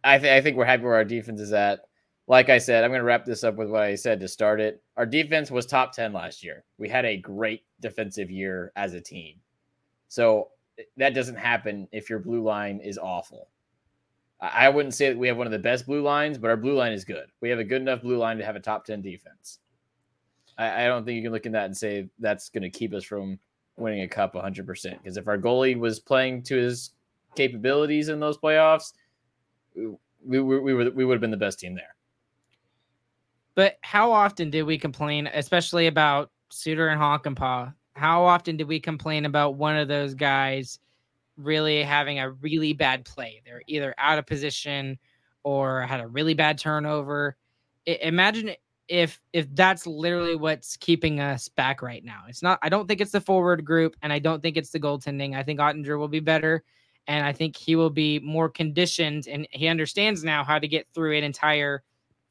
I, th- I think we're happy where our defense is at. Like I said, I'm going to wrap this up with what I said to start it. Our defense was top 10 last year. We had a great defensive year as a team. So eh, that doesn't happen if your blue line is awful. I wouldn't say that we have one of the best blue lines, but our blue line is good. We have a good enough blue line to have a top 10 defense. I, I don't think you can look at that and say that's going to keep us from winning a cup 100%. Because if our goalie was playing to his capabilities in those playoffs, we, we, were- we, would have been the best team there. But how often did we complain, especially about Suter and Hakanpää? How often did we complain about one of those guys really having a really bad play? They're either out of position or had a really bad turnover. I- imagine if if that's literally what's keeping us back right now. It's not. I don't think it's the forward group, and I don't think it's the goaltending. I think Oettinger will be better, and I think he will be more conditioned, and he understands now how to get through an entire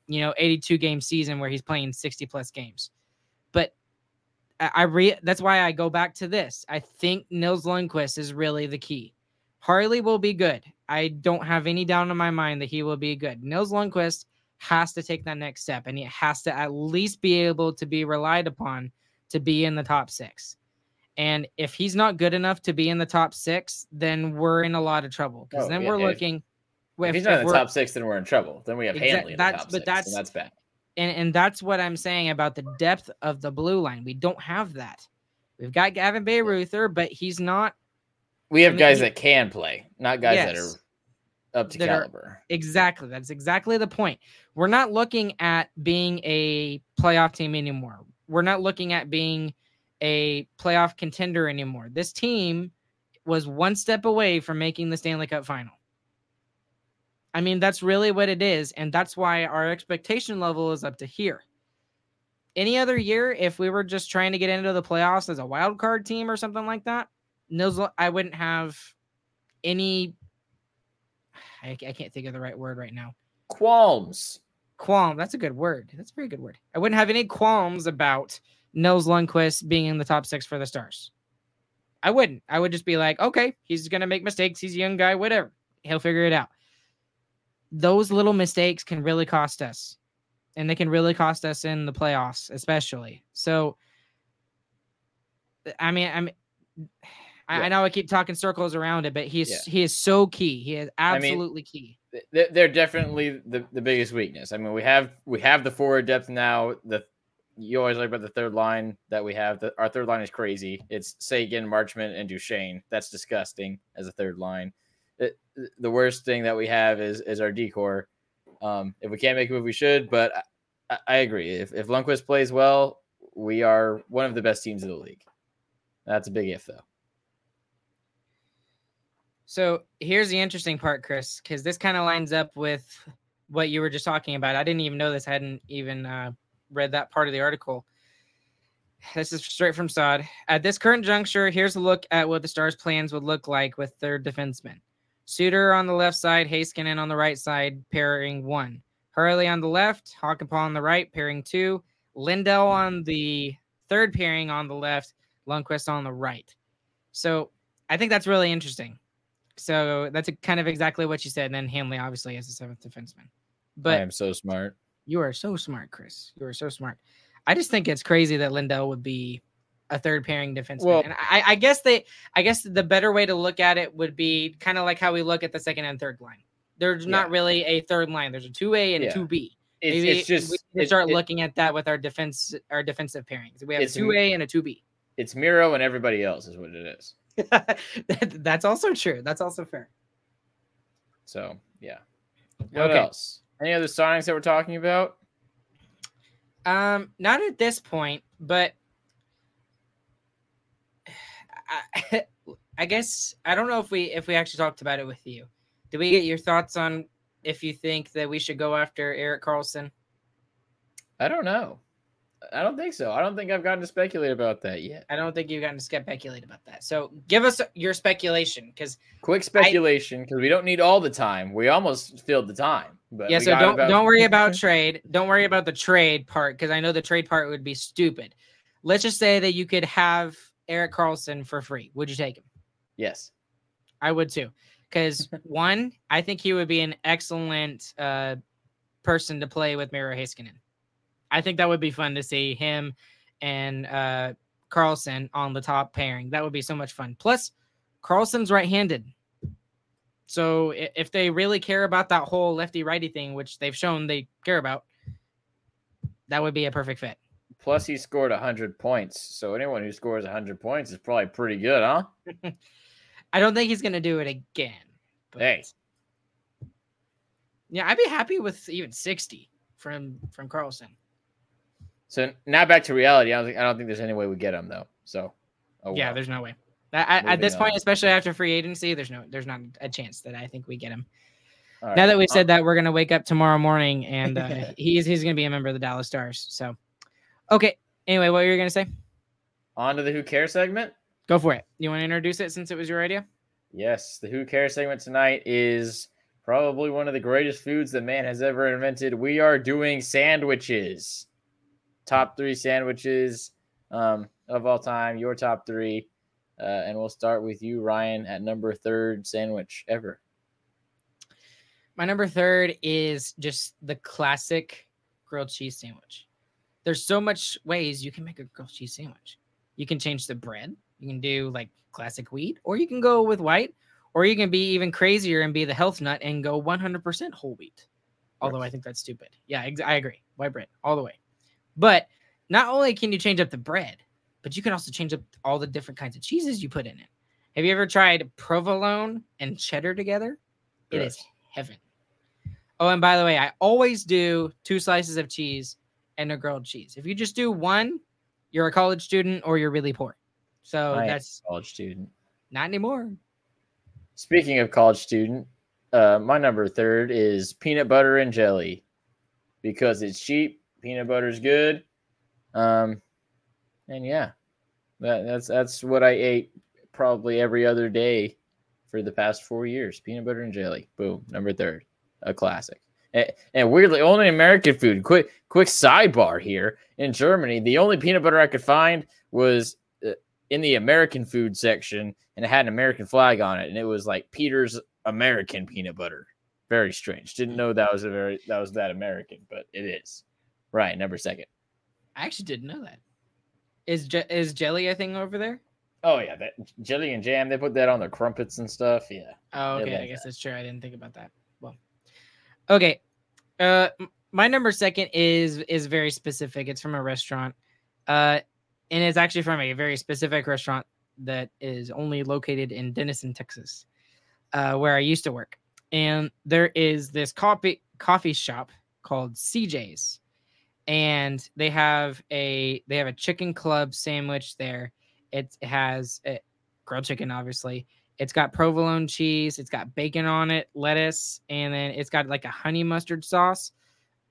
you know 82 game season where he's playing 60 plus games. But i, re that's why i go back to this. I think nils Lundkvist is really the key. Harley will be good. I don't have any doubt in my mind that he will be good. Nils Lundkvist has to take that next step and he has to at least be able to be relied upon to be in the top six and if he's not good enough to be in the top six then we're in a lot of trouble because Oh, then yeah, we're if- looking If, he's not in the top six, then we're in trouble. Then we have Exact- Hanley in the that's- top but six, that's- and that's bad. and and that's what I'm saying about the depth of the blue line. We don't have that. We've got Gavin Bayreuther, but he's not We have I mean, guys that can play, not guys that are up to That are- caliber. exactly. That's exactly the point. We're not looking at being a playoff team anymore. We're not looking at being a playoff contender anymore. This team was one step away from making the Stanley Cup final. I mean, that's really what it is. And that's why our expectation level is up to here. Any other year, if we were just trying to get into the playoffs as a wild card team or something like that, I wouldn't have any I, I can't think of the right word right now. Qualms. Qualm. That's a good word. That's a very good word. I wouldn't have any qualms about Nils Lundkvist being in the top six for the Stars. I wouldn't. I would just be like, okay, he's gonna make mistakes. He's a young guy, whatever. He'll figure it out. Those little mistakes can really cost us, and they can really cost us in the playoffs, especially. So, I mean, I mean, I, Yeah. I know I keep talking circles around it, but he's Yeah. he is so key. He is mean, absolutely key. They're definitely the, the biggest weakness. I mean, we have we have the forward depth now. The you always like about the third line that we have. The, our third line is crazy. It's Seguin, Marchment, and Duchene. That's disgusting as a third line. It, the worst thing that we have is is our decor. Um, if we can't make a move, we should. But I, I, I agree. If if Lundkvist plays well, we are one of the best teams in the league. That's a big if, though. So here's the interesting part, Chris, because this kind of lines up with what you were just talking about. I didn't even know this. I hadn't even uh, read that part of the article. This is straight from Saad. At this current juncture, here's a look at what the Stars' plans would look like with their defensemen. Suter on the left side, Heiskanen on the right side, pairing one. Harley on the left, Hakanpää on the right, pairing two. Lindell on the third pairing on the left, Lundkvist on the right. So I think that's really interesting. So that's a, kind of exactly what you said. And then Hanley, obviously, as the seventh defenseman. But I am so smart. You are so smart, Chris. You are so smart. I just think it's crazy that Lindell would be a third pairing defenseman. Well- and I, I guess they, I guess the better way to look at it would be kind of like how we look at the second and third line. There's not really a third line. There's a two A and Yeah. a two B. It's, Maybe it's just we it- start it- looking at that with our defense, our defensive pairings. We have a two A and a two B. it's Miro and everybody else is what it is. That- That's also true. That's also fair. So yeah. What Okay. else? Any other signings that we're talking about? Um, not at this point, but I, I guess I don't know if we if we actually talked about it with you. Did we get your thoughts on if you think that we should go after Erik Karlsson? I don't know. I don't think so. I don't think I've gotten to speculate about that yet. I don't think you've gotten to speculate about that. So give us your speculation, because Quick speculation because we don't need all the time. We almost filled the time, but yeah. So don't about- don't worry about trade. Don't worry about the trade part, because I know the trade part would be stupid. Let's just say that you could have Erik Karlsson for free. Would you take him? Yes, I would too. Because one, I think he would be an excellent uh, person to play with Miro Heiskanen. I think that would be fun to see him and uh, Karlsson on the top pairing. That would be so much fun. Plus, Karlsson's right-handed. So if they really care about that whole lefty righty thing, which they've shown they care about, that would be a perfect fit. Plus, he scored hundred points. So anyone who scores hundred points is probably pretty good, huh? I don't think he's gonna do it again. But Hey. yeah, I'd be happy with even 60 from from Karlsson. So now back to reality. I don't think I don't think there's any way we get him though. So, oh yeah, there's no way. At, at- at Moving this point, especially after free agency, there's no there's not a chance that I think we get him. All Now that we've said that, we're gonna wake up tomorrow morning and uh, he's he's gonna be a member of the Dallas Stars. So, okay. Anyway, what were you gonna say? on to the Who Cares segment. Go for it. You want to introduce it since it was your idea? Yes, the Who Cares segment tonight is probably one of the greatest foods that man has ever invented. We are doing sandwiches. Top three sandwiches um, of all time, your top three. Uh, and we'll start with you, Ryan, at number third sandwich ever. My number third is just the classic grilled cheese sandwich. There's so much ways you can make a grilled cheese sandwich. You can change the bread. You can do like classic wheat, or you can go with white, or you can be even crazier and be the health nut and go 100% whole wheat. Although I think that's stupid. Yeah, I agree. White bread all the way. But not only can you change up the bread, but you can also change up all the different kinds of cheeses you put in it. Have you ever tried provolone and cheddar together? It is heaven. Oh, and by the way, I always do two slices of cheese and a grilled cheese. If you just do one, you're a college student or you're really poor. So I that's college student. not anymore. Speaking of college student, uh, my number third is peanut butter and jelly because it's cheap. Peanut butter's good. Um, and yeah, that, that's that's what I ate probably every other day for the past four years. Peanut butter and jelly. Boom. Number third. A classic. And, and weirdly, only American food. Quick, quick sidebar here. In Germany, the only peanut butter I could find was uh, in the American food section, and it had an American flag on it, and it was like Peter's American peanut butter. Very strange. Didn't know that was a very that was that American, but it is. Right, number second. I actually didn't know that. Is je- is jelly a thing over there? Oh yeah, that jelly and jam. They put that on their crumpets and stuff. Yeah. Oh, okay. I guess that. that's true. I didn't think about that. Well, okay. Uh, my number second is is very specific. It's from a restaurant, uh, and it's actually from a very specific restaurant that is only located in Denison, Texas, uh, where I used to work. And there is this coffee coffee shop called CJ's, and they have a they have a chicken club sandwich there. It has uh, grilled chicken, obviously. It's got provolone cheese. It's got bacon on it, lettuce, and then it's got like a honey mustard sauce,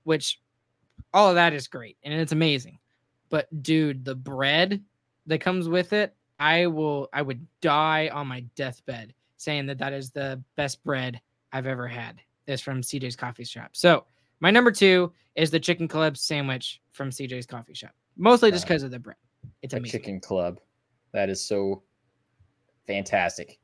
which all of that is great and it's amazing. But dude, the bread that comes with it, I will, I would die on my deathbed saying that that is the best bread I've ever had. Is from CJ's Coffee Shop. So my number two is the chicken club sandwich from CJ's Coffee Shop, mostly just because of the bread. It's a amazing. chicken club. That is so fantastic.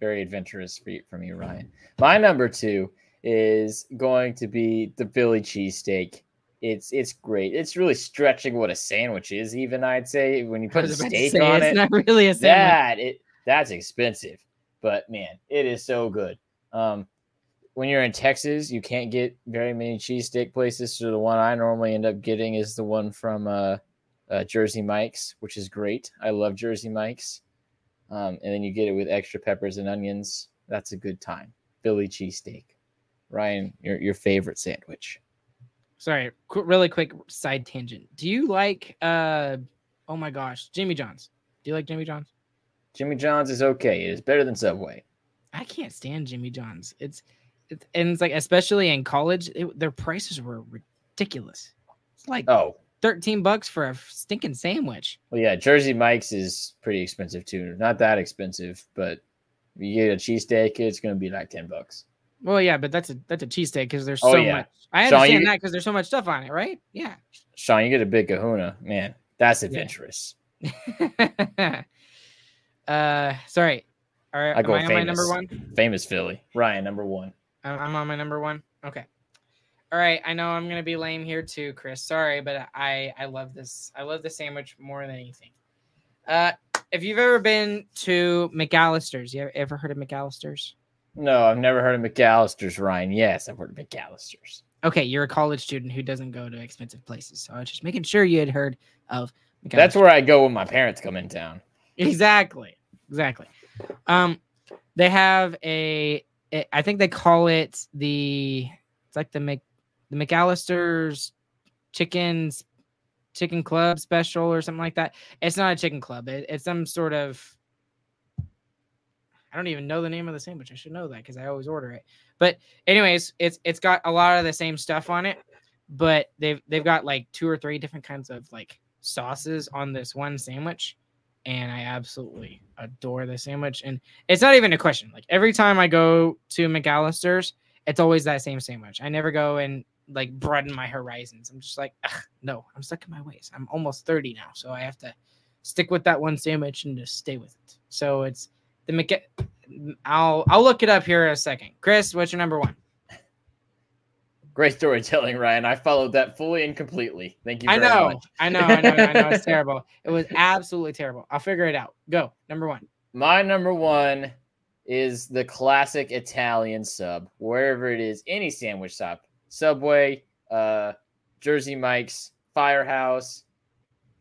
Very adventurous for you, from you, Ryan. My number two is going to be the Philly cheesesteak. It's it's great. It's really stretching what a sandwich is. Even I'd say when you put a was about to steak say, on it's it, not really a sandwich. that it that's expensive. But man, it is so good. Um, when you're in Texas, you can't get very many cheesesteak places. So the one I normally end up getting is the one from uh, uh, Jersey Mike's, which is great. I love Jersey Mike's. Um, and then you get it with extra peppers and onions. That's a good time. Philly cheesesteak. Ryan, your your favorite sandwich? sorry qu- really quick side tangent do you like uh oh my gosh jimmy john's do you like jimmy john's Jimmy John's is okay. It is better than Subway. i can't stand jimmy john's it's, it's and it's like especially in college it, their prices were ridiculous it's like Oh, 13 bucks for a stinking sandwich Well, yeah, Jersey Mike's is pretty expensive too. Not that expensive, but if you get a cheesesteak, it's going to be like ten bucks. well yeah but that's a that's a cheesesteak because there's Oh, so yeah. much i Sean, understand you- that because there's so much stuff on it right yeah Sean, you get a big Kahuna, man. That's adventurous. uh sorry all right I go am I on my number one Famous Philly, Ryan, number one. I'm I'm on my number one. Okay. All right. I know I'm gonna be lame here too, Chris. Sorry, but I I love this. I love the sandwich more than anything. Uh, if you've ever been to McAlister's, you ever, ever heard of McAlister's? No, I've never heard of McAlister's, Ryan. Yes, I've heard of McAlister's. Okay, you're a college student who doesn't go to expensive places, so I was just making sure you had heard of. McAlister's. That's where I go when my parents come in town. exactly exactly um they have a it- i think they call it the it's like the mc the McAlister's chickens chicken club special or something like that. It's not a chicken club. It, it's some sort of i don't even know the name of the sandwich. I should know that because i always order it. But anyways it's it's got a lot of the same stuff on it but they've they've got like two or three different kinds of like sauces on this one sandwich and I absolutely adore the sandwich. And it's not even a question. Like every time I go to McAlister's, it's always that same sandwich. I never go and like broaden my horizons. I'm just like, no, I'm stuck in my ways. I'm almost 30 now, so I have to stick with that one sandwich and just stay with it. So it's the Mc. I'll I'll look it up here in a second. Chris, what's your number one? Great storytelling, Ryan. I followed that fully and completely. Thank you I know. I know, I know, I know. It's terrible. It was absolutely terrible. I'll figure it out. Go number one. My number one is the classic Italian sub, wherever it is, any sandwich shop, Subway, uh, Jersey Mike's, Firehouse.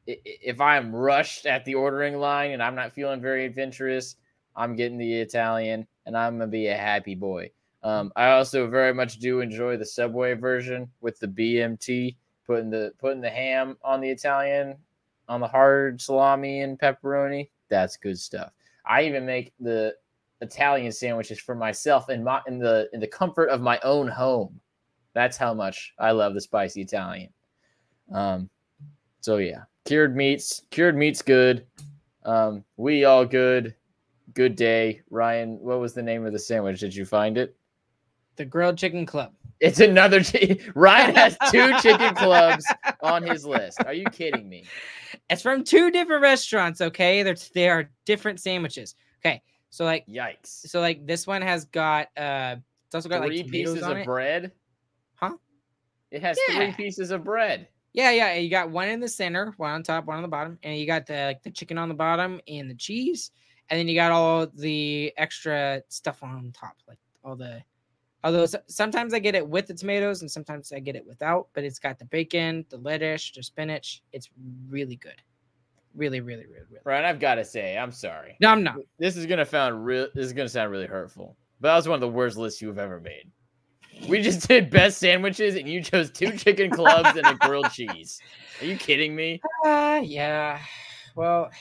If I'm rushed at the ordering line and I'm not feeling very adventurous, I'm getting the Italian and I'm gonna be a happy boy. Um, I also very much do enjoy the Subway version with the BMT, putting the putting the ham on the Italian, on the hard salami and pepperoni. That's good stuff. I even make the Italian sandwiches for myself in my in the in the comfort of my own home. That's how much I love the spicy Italian. Um, so yeah, cured meats, cured meats good. Um, we all good. Good day, Ryan. What was the name of the sandwich? Did you find it? The grilled chicken club. It's another. T- Ryan has two chicken clubs on his list. Are you kidding me? It's from two different restaurants. Okay, they're they are different sandwiches. Okay, so like Yikes! so like this one has got uh it's also got Three like pieces of it. bread. Huh? It has three pieces of bread. Yeah, yeah. You got one in the center, one on top, one on the bottom, and you got the like the chicken on the bottom and the cheese, and then you got all the extra stuff on top, like all the. Although sometimes I get it with the tomatoes and sometimes I get it without, but it's got the bacon, the lettuce, the spinach. It's really good, really, really, really, really. Ryan, I've got to say, I'm sorry. No, I'm not. This is gonna sound real. This is gonna sound really hurtful, but that was one of the worst lists you've ever made. We just did best sandwiches, and you chose two chicken clubs and a grilled cheese. Are you kidding me? Uh, yeah. Well,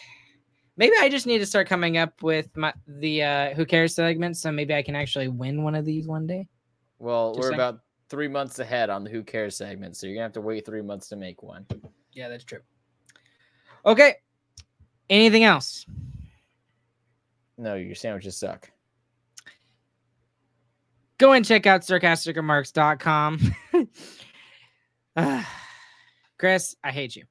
maybe I just need to start coming up with my the uh who cares segment, so maybe I can actually win one of these one day. Well, Just we're saying. about three months ahead on the Who Cares segment, so you're gonna have to wait three months to make one. Yeah, that's true. Okay. Anything else? No, your sandwiches suck. Go and check out starcasticremarks.com. Ah, Chris, I hate you.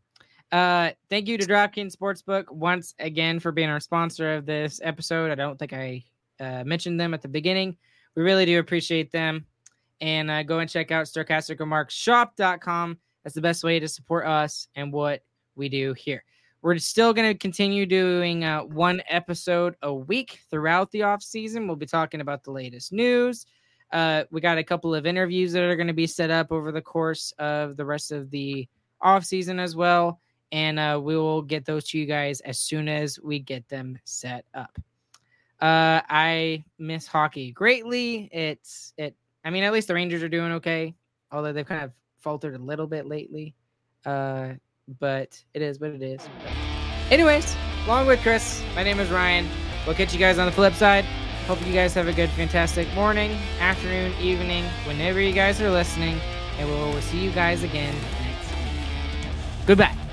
Uh, thank you to DraftKings Sportsbook once again for being our sponsor of this episode. I don't think I uh, mentioned them at the beginning. We really do appreciate them. And uh, go and check out starcasticremarksshop.com. That's the best way to support us and what we do here. We're still going to continue doing uh, one episode a week throughout the off season. We'll be talking about the latest news. Uh, we got a couple of interviews that are going to be set up over the course of the rest of the off season as well, and uh, we will get those to you guys as soon as we get them set up. Uh, I miss hockey greatly. It's it. I mean, at least the Rangers are doing okay, although they've kind of faltered a little bit lately. Uh, but it is what it is. But anyways, along with Chris, my name is Ryan. We'll catch you guys on the flip side. Hope you guys have a good, fantastic morning, afternoon, evening, whenever you guys are listening. And we'll see you guys again next week. Goodbye.